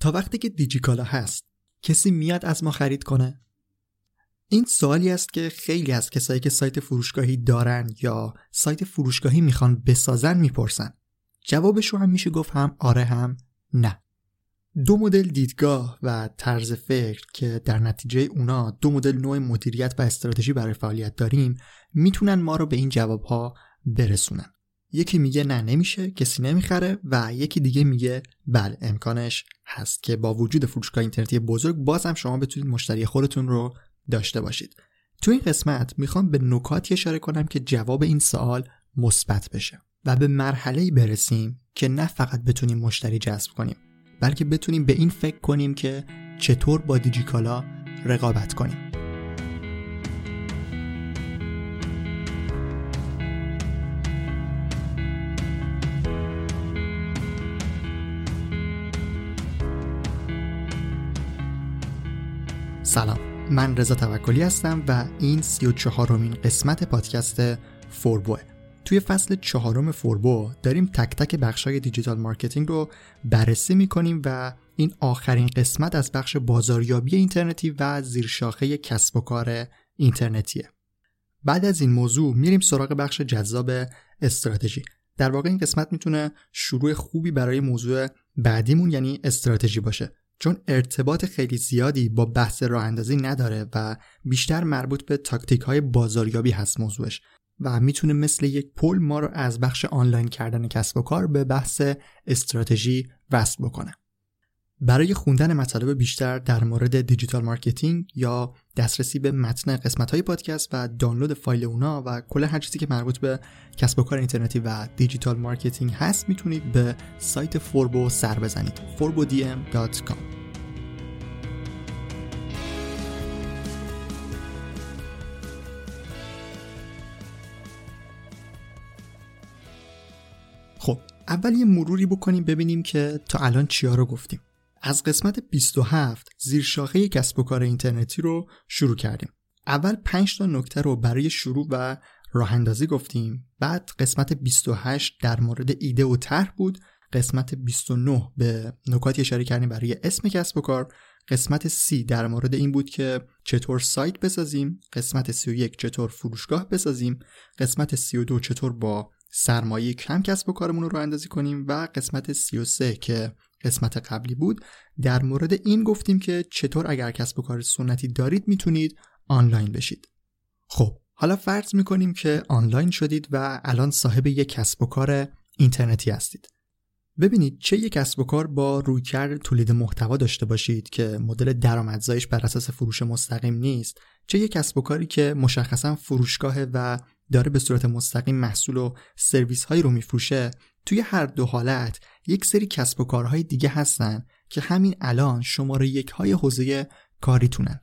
تا وقتی که دیجیکالا هست کسی میاد از ما خرید کنه؟ این سوالی است که خیلی از کسایی که سایت فروشگاهی دارن یا سایت فروشگاهی می‌خوان بسازن می‌پرسن. جوابش رو هم میشه گفت هم آره هم نه. دو مدل دیدگاه و طرز فکر که در نتیجه اونا دو مدل نوع مدیریت و استراتژی برای فعالیت داریم می‌تونن ما رو به این جوابها برسونن. یکی میگه نه نمیشه کسی نمی‌خره و یکی دیگه میگه بله امکانش هست که با وجود فروشگاه اینترنتی بزرگ باز هم شما بتونید مشتری خودتون رو داشته باشید. تو این قسمت می‌خوام به نکاتی اشاره کنم که جواب این سوال مثبت بشه و به مرحله برسیم که نه فقط بتونیم مشتری جذب کنیم بلکه بتونیم به این فکر کنیم که چطور با دیجیکالا رقابت کنیم. سلام. من رضا توکلی هستم و این سی و چهارمین قسمت پادکست فوربوه توی فصل چهارم فوربو داریم تک تک بخشای digital marketing رو بررسی می‌کنیم و این آخرین قسمت از بخش بازاریابی اینترنتی و زیرشاخه کسب و کار اینترنتیه. بعد از این موضوع میریم سراغ بخش جذاب استراتژی. در واقع این قسمت می‌تونه شروع خوبی برای موضوع بعدیمون یعنی استراتژی باشه. چون ارتباط خیلی زیادی با بحث راه اندازی نداره و بیشتر مربوط به تاکتیک های بازاریابی هست موضوعش و می‌تونه مثل یک پل ما رو از بخش آنلاین کردن کسب و کار به بحث استراتژی وصل بکنه. برای خوندن مطالب بیشتر در مورد digital marketing یا دسترسی به متن قسمت های پادکست و دانلود فایل اونا و کل هر چیزی که مربوط به کسب و کار اینترنتی و digital marketing هست می‌تونید به سایت فوربو سر بزنید. forbodm.com خب اول یه مروری بکنیم ببینیم که تا الان چیا رو گفتیم. از قسمت 27 زیر شاخه کسب و کار اینترنتی رو شروع کردیم. اول 5 تا نکته رو برای شروع و راه اندازی گفتیم. بعد قسمت 28 در مورد ایده و طرح بود. قسمت 29 به نکاتی اشاره کردیم برای اسم کسب و کار. قسمت 30 در مورد این بود که چطور سایت بسازیم. قسمت 31 چطور فروشگاه بسازیم. قسمت 32 چطور با سرمایه کم کسب و کارمون رو اندازی کنیم. و قسمت 33 که قسمت قبلی بود. در مورد این گفتیم که چطور اگر کسب و کار سنتی دارید می‌تونید آنلاین بشید. خب حالا فرض می‌کنیم که آنلاین شدید و الان صاحب یک کسب و کار اینترنتی هستید. ببینید چه یک کسب و کار با رویکرد تولید محتوا داشته باشید که مدل درآمدزاییش بر اساس فروش مستقیم نیست چه یک کسب و کاری که مشخصا فروشگاه و داره به صورت مستقیم محصول و سرویس هایی رو میفروشه. توی هر دو حالت یک سری کسب و کارهای دیگه هستن که همین الان شماره یک های حوزه کاریتونن.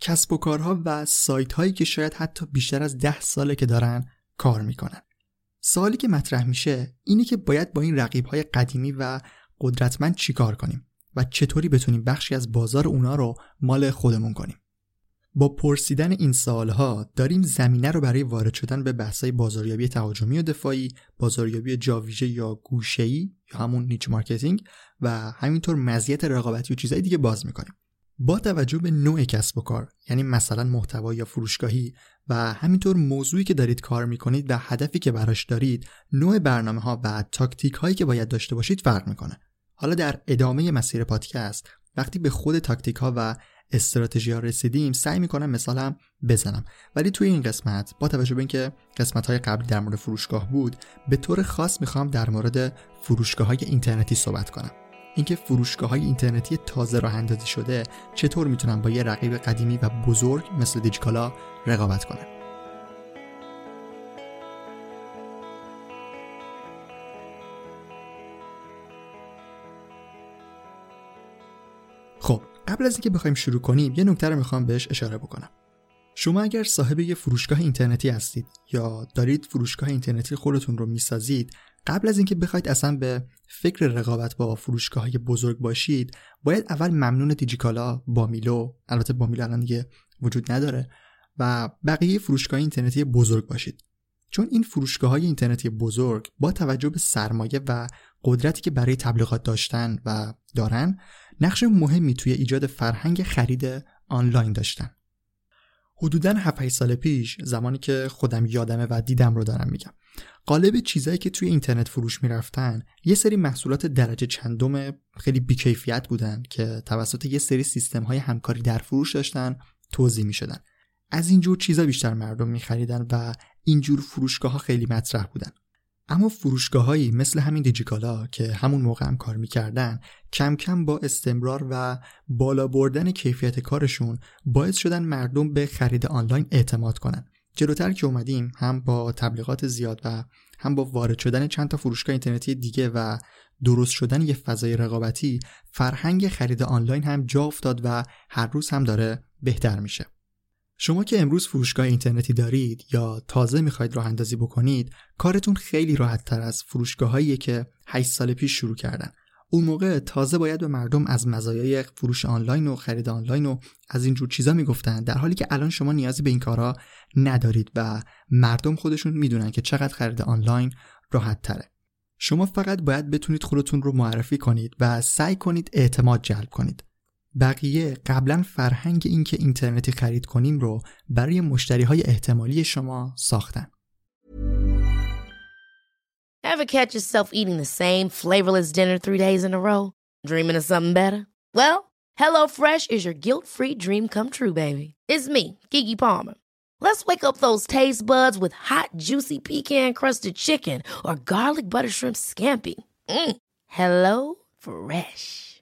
کسب و کارها و سایت هایی که شاید حتی بیشتر از ده ساله که دارن کار می‌کنن. سوالی که مطرح میشه اینه که باید با این رقیب های قدیمی و قدرتمند چیکار کنیم و چطوری بتونیم بخشی از بازار اونا رو مال خودمون کنیم. با پرسیدن این سوالها داریم زمینه رو برای وارد شدن به بحث‌های بازاریابی تهاجمی و دفاعی، بازاریابی جاویژه یا گوشه‌ای یا همون niche marketing و همینطور مزیت رقابتی و چیزهای دیگه باز می‌کنیم. با توجه به نوع کسب و کار یعنی مثلا محتوا یا فروشگاهی و همینطور موضوعی که دارید کار می‌کنید و هدفی که براش دارید نوع برنامه ها و تاکتیک هایی که باید داشته باشید فرق می‌کنه حالا در ادامه مسیر پادکست وقتی به خود تاکتیک ها و استراتژی ها رسیدیم سعی می‌کنم مثالم بزنم. ولی توی این قسمت با توجه به اینکه قسمت های قبلی در مورد فروشگاه بود به طور خاص می‌خوام در مورد فروشگاه های اینترنتی صحبت کنم. اینکه فروشگاه های اینترنتی تازه راه اندازی شده چطور می‌تونن با یه رقیب قدیمی و بزرگ مثل دیجیکالا رقابت کنن خب قبل از اینکه بخوایم شروع کنیم یه نکته رو می‌خوام بهش اشاره بکنم. شما اگر صاحب یه فروشگاه اینترنتی هستید یا دارید فروشگاه اینترنتی خودتون رو می‌سازید قبل از اینکه بخواید اصلا به فکر رقابت با فروشگاه های بزرگ باشید باید اول ممنون دیجیکالا بامیلو البته بامیلو الان دیگه وجود نداره و بقیه فروشگاه اینترنتی بزرگ باشید. چون این فروشگاه های اینترنتی بزرگ با توجه به سرمایه و قدرتی که برای تبلیغات داشتن و دارن نقش مهمی توی ایجاد فرهنگ خرید آنلاین داشتن. حدودا 7 سال پیش زمانی که خودم یادمه و دیدم رو دارم میگم قالب چیزایی که توی اینترنت فروش می‌رفتن یه سری محصولات درجه چندم خیلی بیکیفیت بودن که توسط یه سری سیستم های همکاری در فروش داشتن توضیح می‌شدن. از اینجور چیزا بیشتر مردم میخریدن و اینجور فروشگاه ها خیلی مطرح بودن. اما فروشگاههایی مثل همین دیجیکالا که همون موقع هم کار می‌کردن کم کم با استمرار و بالا بردن کیفیت کارشون باعث شدن مردم به خرید آنلاین اعتماد کنن. جلوتر که اومدیم هم با تبلیغات زیاد و هم با وارد شدن چند تا فروشگاه اینترنتی دیگه و درست شدن یه فضای رقابتی فرهنگ خرید آنلاین هم جا افتاد و هر روز هم داره بهتر میشه. شما که امروز فروشگاه اینترنتی دارید یا تازه می‌خواید راه اندازی بکنید کارتون خیلی راحت تر از فروشگاهایی که 8 سال پیش شروع کردن. اون موقع تازه باید به مردم از مزایای فروش آنلاین و خرید آنلاین و از اینجور چیزا می‌گفتن در حالی که الان شما نیازی به این کارا ندارید و مردم خودشون می‌دونن که چقدر خرید آنلاین راحت تره. شما فقط باید بتونید خودتون رو معرفی کنید و سعی کنید اعتماد جلب کنید. بقیه قبلا فرهنگ اینکه اینترنتی خرید کنیم رو برای مشتری های احتمالی شما ساختن. Ever catch yourself eating the same flavorless dinner three days in a row? Dreaming of something better? Well, HelloFresh is your guilt-free dream come true, baby. It's me, Kiki Palmer. Let's wake up those taste buds with hot, juicy pecan-crusted chicken or garlic butter shrimp scampi. Mm. Hello Fresh.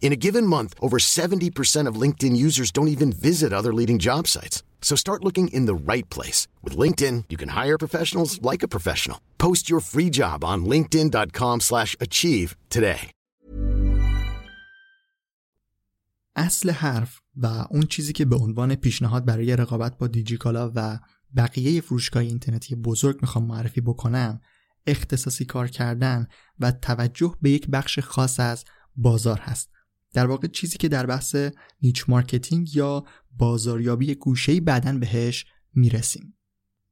In a given month, over 70% of LinkedIn users don't even visit other leading job sites. So start looking in the right place. With LinkedIn, you can hire professionals like a professional. Post your free job on linkedin.com slash achieve today. اصل حرف و اون چیزی که به عنوان پیشنهاد برای رقابت با دیجیکالا و بقیه فروشگاه اینترنتی بزرگ می‌خوام معرفی بکنم اختصاصی کار کردن و توجه به یک بخش خاص از بازار هست در واقع چیزی که در بحث niche marketing یا بازاریابی گوشه‌ای بعدا بهش می‌رسیم.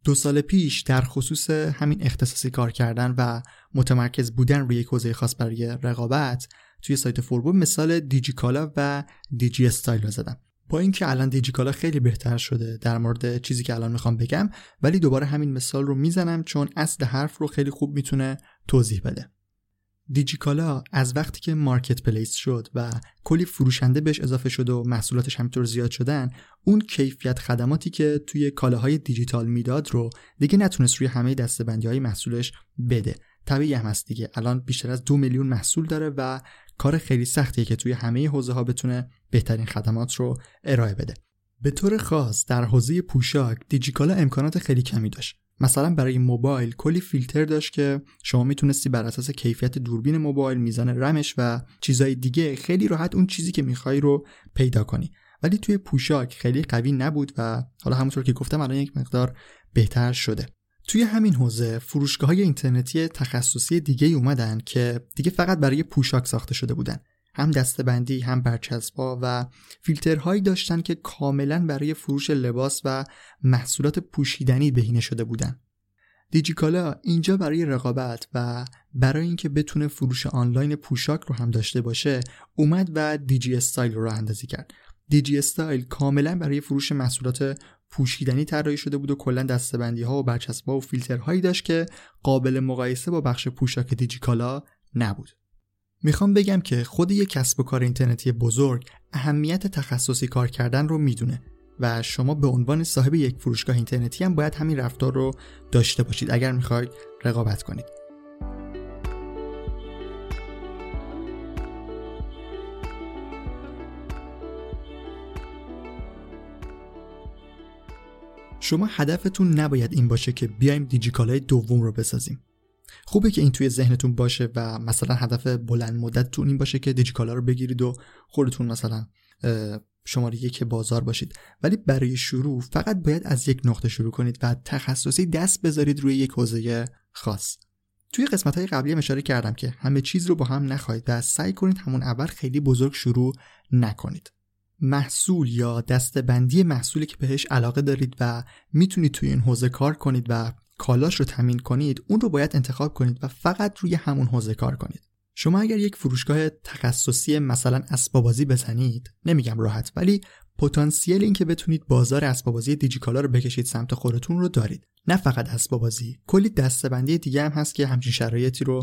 دو سال پیش در خصوص همین اختصاصی کار کردن و متمرکز بودن روی یک حوزه خاص برای رقابت توی سایت فوربو مثال دیجیکالا و دیجی استایل رو زدم. با اینکه الان دیجیکالا خیلی بهتر شده در مورد چیزی که الان می‌خوام بگم ولی دوباره همین مثال رو می‌زنم چون اصل حرف رو خیلی خوب می‌تونه توضیح بده. دیجیکالا از وقتی که marketplace شد و کلی فروشنده بهش اضافه شد و محصولاتش همینطور زیاد شدن اون کیفیت خدماتی که توی کالاهای دیجیتال می‌داد رو دیگه نتونست روی همه دستبندی های محصولش بده. طبیعی هم هست دیگه. الان بیشتر از دو میلیون محصول داره و کار خیلی سختیه که توی همه حوزه ها بتونه بهترین خدمات رو ارائه بده. به طور خاص در حوزه پوشاک دیجیکالا امکانات خیلی کمی داشت. مثلا برای موبایل کلی فیلتر داشت که شما می‌تونستی بر اساس کیفیت دوربین موبایل میزان رمش و چیزهای دیگه خیلی راحت اون چیزی که می‌خوای رو پیدا کنی. ولی توی پوشاک خیلی قوی نبود و حالا همونطور که گفتم الان یک مقدار بهتر شده. توی همین حوزه فروشگاه های اینترنتی تخصصی دیگه اومدن که دیگه فقط برای پوشاک ساخته شده بودن. هم دستبندی هم برچسبا و فیلترهایی داشتن که کاملا برای فروش لباس و محصولات پوشیدنی بهینه شده بودن. دیجیکالا اینجا برای رقابت و برای اینکه بتونه فروش آنلاین پوشاک رو هم داشته باشه اومد و دیجی استایل رو راه اندازی کرد. دیجی استایل کاملا برای فروش محصولات پوشیدنی طراحی شده بود و کلا دسته‌بندی ها و برچسب ها و فیلترهایی داشت که قابل مقایسه با بخش پوشاک دیجیکالا نبود. می‌خوام بگم که خود یک کسب و کار اینترنتی بزرگ اهمیت تخصصی کار کردن رو می‌دونه و شما به عنوان صاحب یک فروشگاه اینترنتی هم باید همین رفتار رو داشته باشید. اگر می‌خواید رقابت کنید. شما هدفتون نباید این باشه که بیایم دیجیکالای دوم رو بسازیم. خوبه که این توی ذهنتون باشه و مثلا هدف بلند مدتتون این باشه که دیجیکالا رو بگیرید و خودتون مثلا شماره یک بازار باشید. ولی برای شروع فقط باید از یک نقطه شروع کنید و تخصصی دست بذارید روی یک حوزه خاص. توی قسمت های قبلی اشاره کردم که همه چیز رو با هم نخواهید و سعی کنید همون اول خیلی بزرگ شروع نکنید. محصول یا دستبندی محصولی که بهش علاقه دارید و می‌تونید توی این حوزه کار کنید و کالاش رو تمین کنید اون رو باید انتخاب کنید و فقط روی همون حوزه کار کنید. شما اگر یک فروشگاه تخصصی مثلا اسبابازی بزنید نمیگم راحت ولی پتانسیل اینکه بتونید بازار اسبابازی دیجیکالا رو بکشید سمت خودتون رو دارید. نه فقط اسبابازی کلی دستبندی دیگه هم هست که همچین شرایطی رو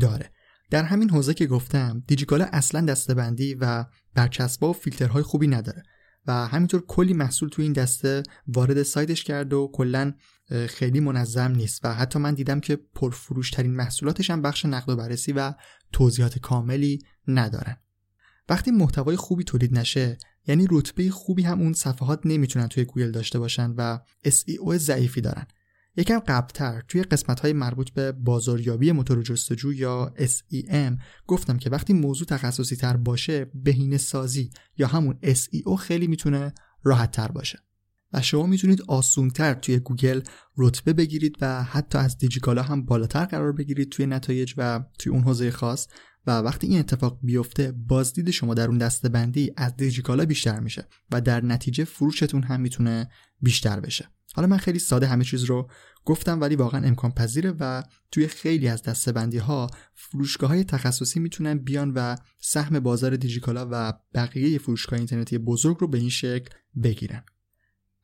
داره. در همین حوزه که گفتم دیجیکالا اصلا دستبندی و برچسبا و فیلترهای خوبی نداره و همینطور کلی محصول تو این دسته وارد سایتش کرده و کلا خیلی منظم نیست و حتی من دیدم که پرفروش ترین محصولاتش هم بخش نقد و بررسی و توضیحات کاملی ندارن. وقتی محتوای خوبی تولید نشه یعنی رتبه خوبی هم اون صفحات نمی‌تونن توی گوگل داشته باشن و SEO ضعیفی دارن. یکم قبلتر توی قسمت های مربوط به بازاریابی موتور جستجو یا SEM گفتم که وقتی موضوع تخصصی تر باشه بهینه سازی یا همون SEO خیلی می‌تونه راحت تر باشه. و شما می‌تونید آسونتر توی گوگل رتبه بگیرید و حتی از دیجیکالا هم بالاتر قرار بگیرید توی نتایج و توی اون حوزه خاص. و وقتی این اتفاق بیفته بازدید شما در اون دسته بندی از دیجیکالا بیشتر میشه و در نتیجه فروشتون هم می‌تونه بیشتر بشه. حالا من خیلی ساده همه چیز رو گفتم ولی واقعا امکان پذیره و توی خیلی از دستبندی ها فروشگاه های تخصصی می‌تونن بیان و سهم بازار دیجیکالا و بقیه فروشگاه اینترنتی بزرگ رو به این شکل بگیرن.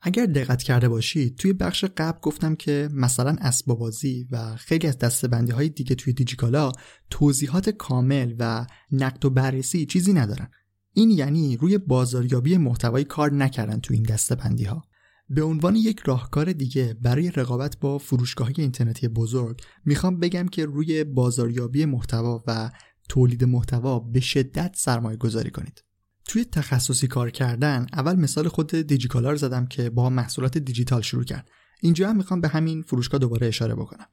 اگر دقت کرده باشید توی بخش قبل گفتم که مثلا اسبابازی و خیلی از دستبندی های دیگه توی دیجیکالا توضیحات کامل و نقد و بررسی چیزی ندارن. این یعنی روی بازاریابی محتوایی کار نکردن توی این دستبندی ها به عنوان یک راهکار دیگه برای رقابت با فروشگاه اینترنتی بزرگ می‌خوام بگم که روی بازاریابی محتوا و تولید محتوا به شدت سرمایه گذاری کنید. توی تخصصی کار کردن اول مثال خود دیجیکالا رو زدم که با محصولات دیجیتال شروع کرد. اینجا هم می‌خوام به همین فروشگاه دوباره اشاره بکنم.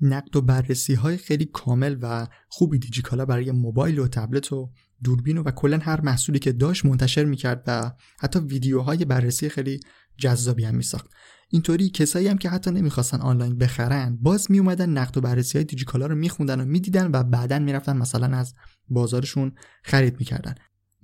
نقد و بررسی های خیلی کامل و خوبی دیجیکالا برای موبایل و تبلت و دوربین و کلا هر محصولی که داشت منتشر می‌کرد و حتی ویدیوهای بررسی خیلی جذابی هم میساخت. اینطوری کسایی هم که حتی نمی‌خواستن آنلاین بخرن باز میومدن نقد و بررسی های دیجیکالا رو میخوندن و می‌دیدن و بعدا می‌رفتن مثلا از بازارشون خرید می‌کردن.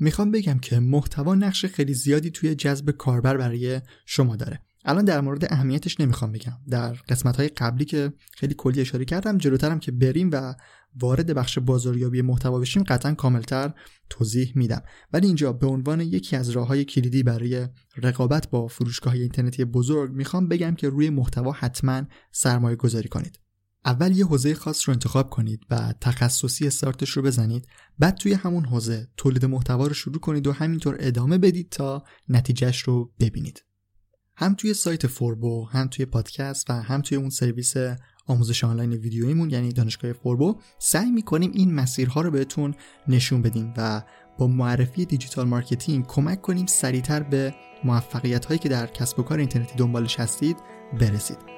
می‌خوام بگم که محتوا نقش خیلی زیادی توی جذب کاربر برای شما داره. الان در مورد اهمیتش نمی‌خوام بگم. در قسمت های قبلی که خیلی کلی اشاره کردم جلوترم که بریم و وارد بخش بازاریابی محتوا بشیم قطعا کاملتر توضیح میدم. ولی اینجا به عنوان یکی از راه های کلیدی برای رقابت با فروشگاه اینترنتی بزرگ می‌خوام بگم که روی محتوا حتما سرمایه گذاری کنید. اول یه حوزه خاص رو انتخاب کنید و تخصصی استارتش رو بزنید. بعد توی همون حوزه تولید محتوا رو شروع کنید و همینطور ادامه بدید تا نتیجهش رو ببینید. هم توی سایت فوربو هم توی پادکست و هم توی اون سرویس آموزش آنلاین ویدیوییمون یعنی دانشگاه فوربو سعی می‌کنیم این مسیرها رو بهتون نشون بدیم و با معرفی digital marketing کمک کنیم سریعتر به موفقیت هایی که در کسب و کار اینترنتی دنبالش هستید برسید.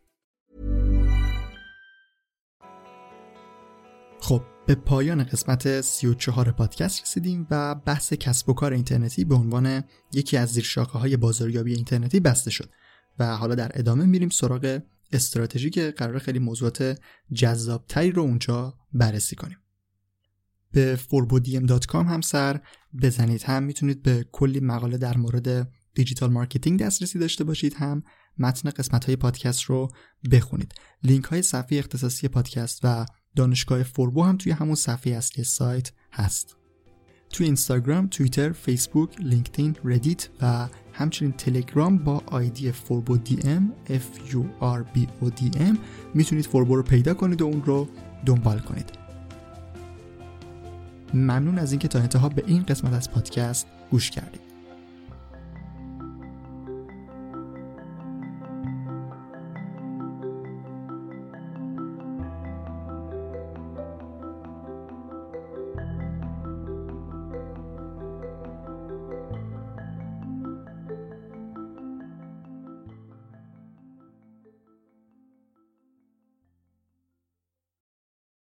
خب به پایان قسمت 34 پادکست رسیدیم و بحث کسب و کار اینترنتی به عنوان یکی از زیرشاخه های بازاریابی اینترنتی بسته شد و حالا در ادامه میریم سراغ استراتژی که قرار خیلی موضوعات جذابتری رو اونجا بررسی کنیم. به furbodm.com هم سر بزنید هم می‌تونید به کلی مقاله در مورد digital marketing دسترسی داشته باشید هم متن قسمت های پادکست رو بخونید. لینک های صفحه اختصاصی پادکست و دانشگاه فوربو هم توی همون صفحه اصلی سایت هست. توی اینستاگرام، توییتر، فیسبوک، لینکدین، ردیت و همچنین تلگرام با آیدی فوربو دی ام F U R B O D M. می‌تونید فوربو رو پیدا کنید و اون رو دنبال کنید. ممنون از اینکه تا انتها به این قسمت از پادکست گوش کردید.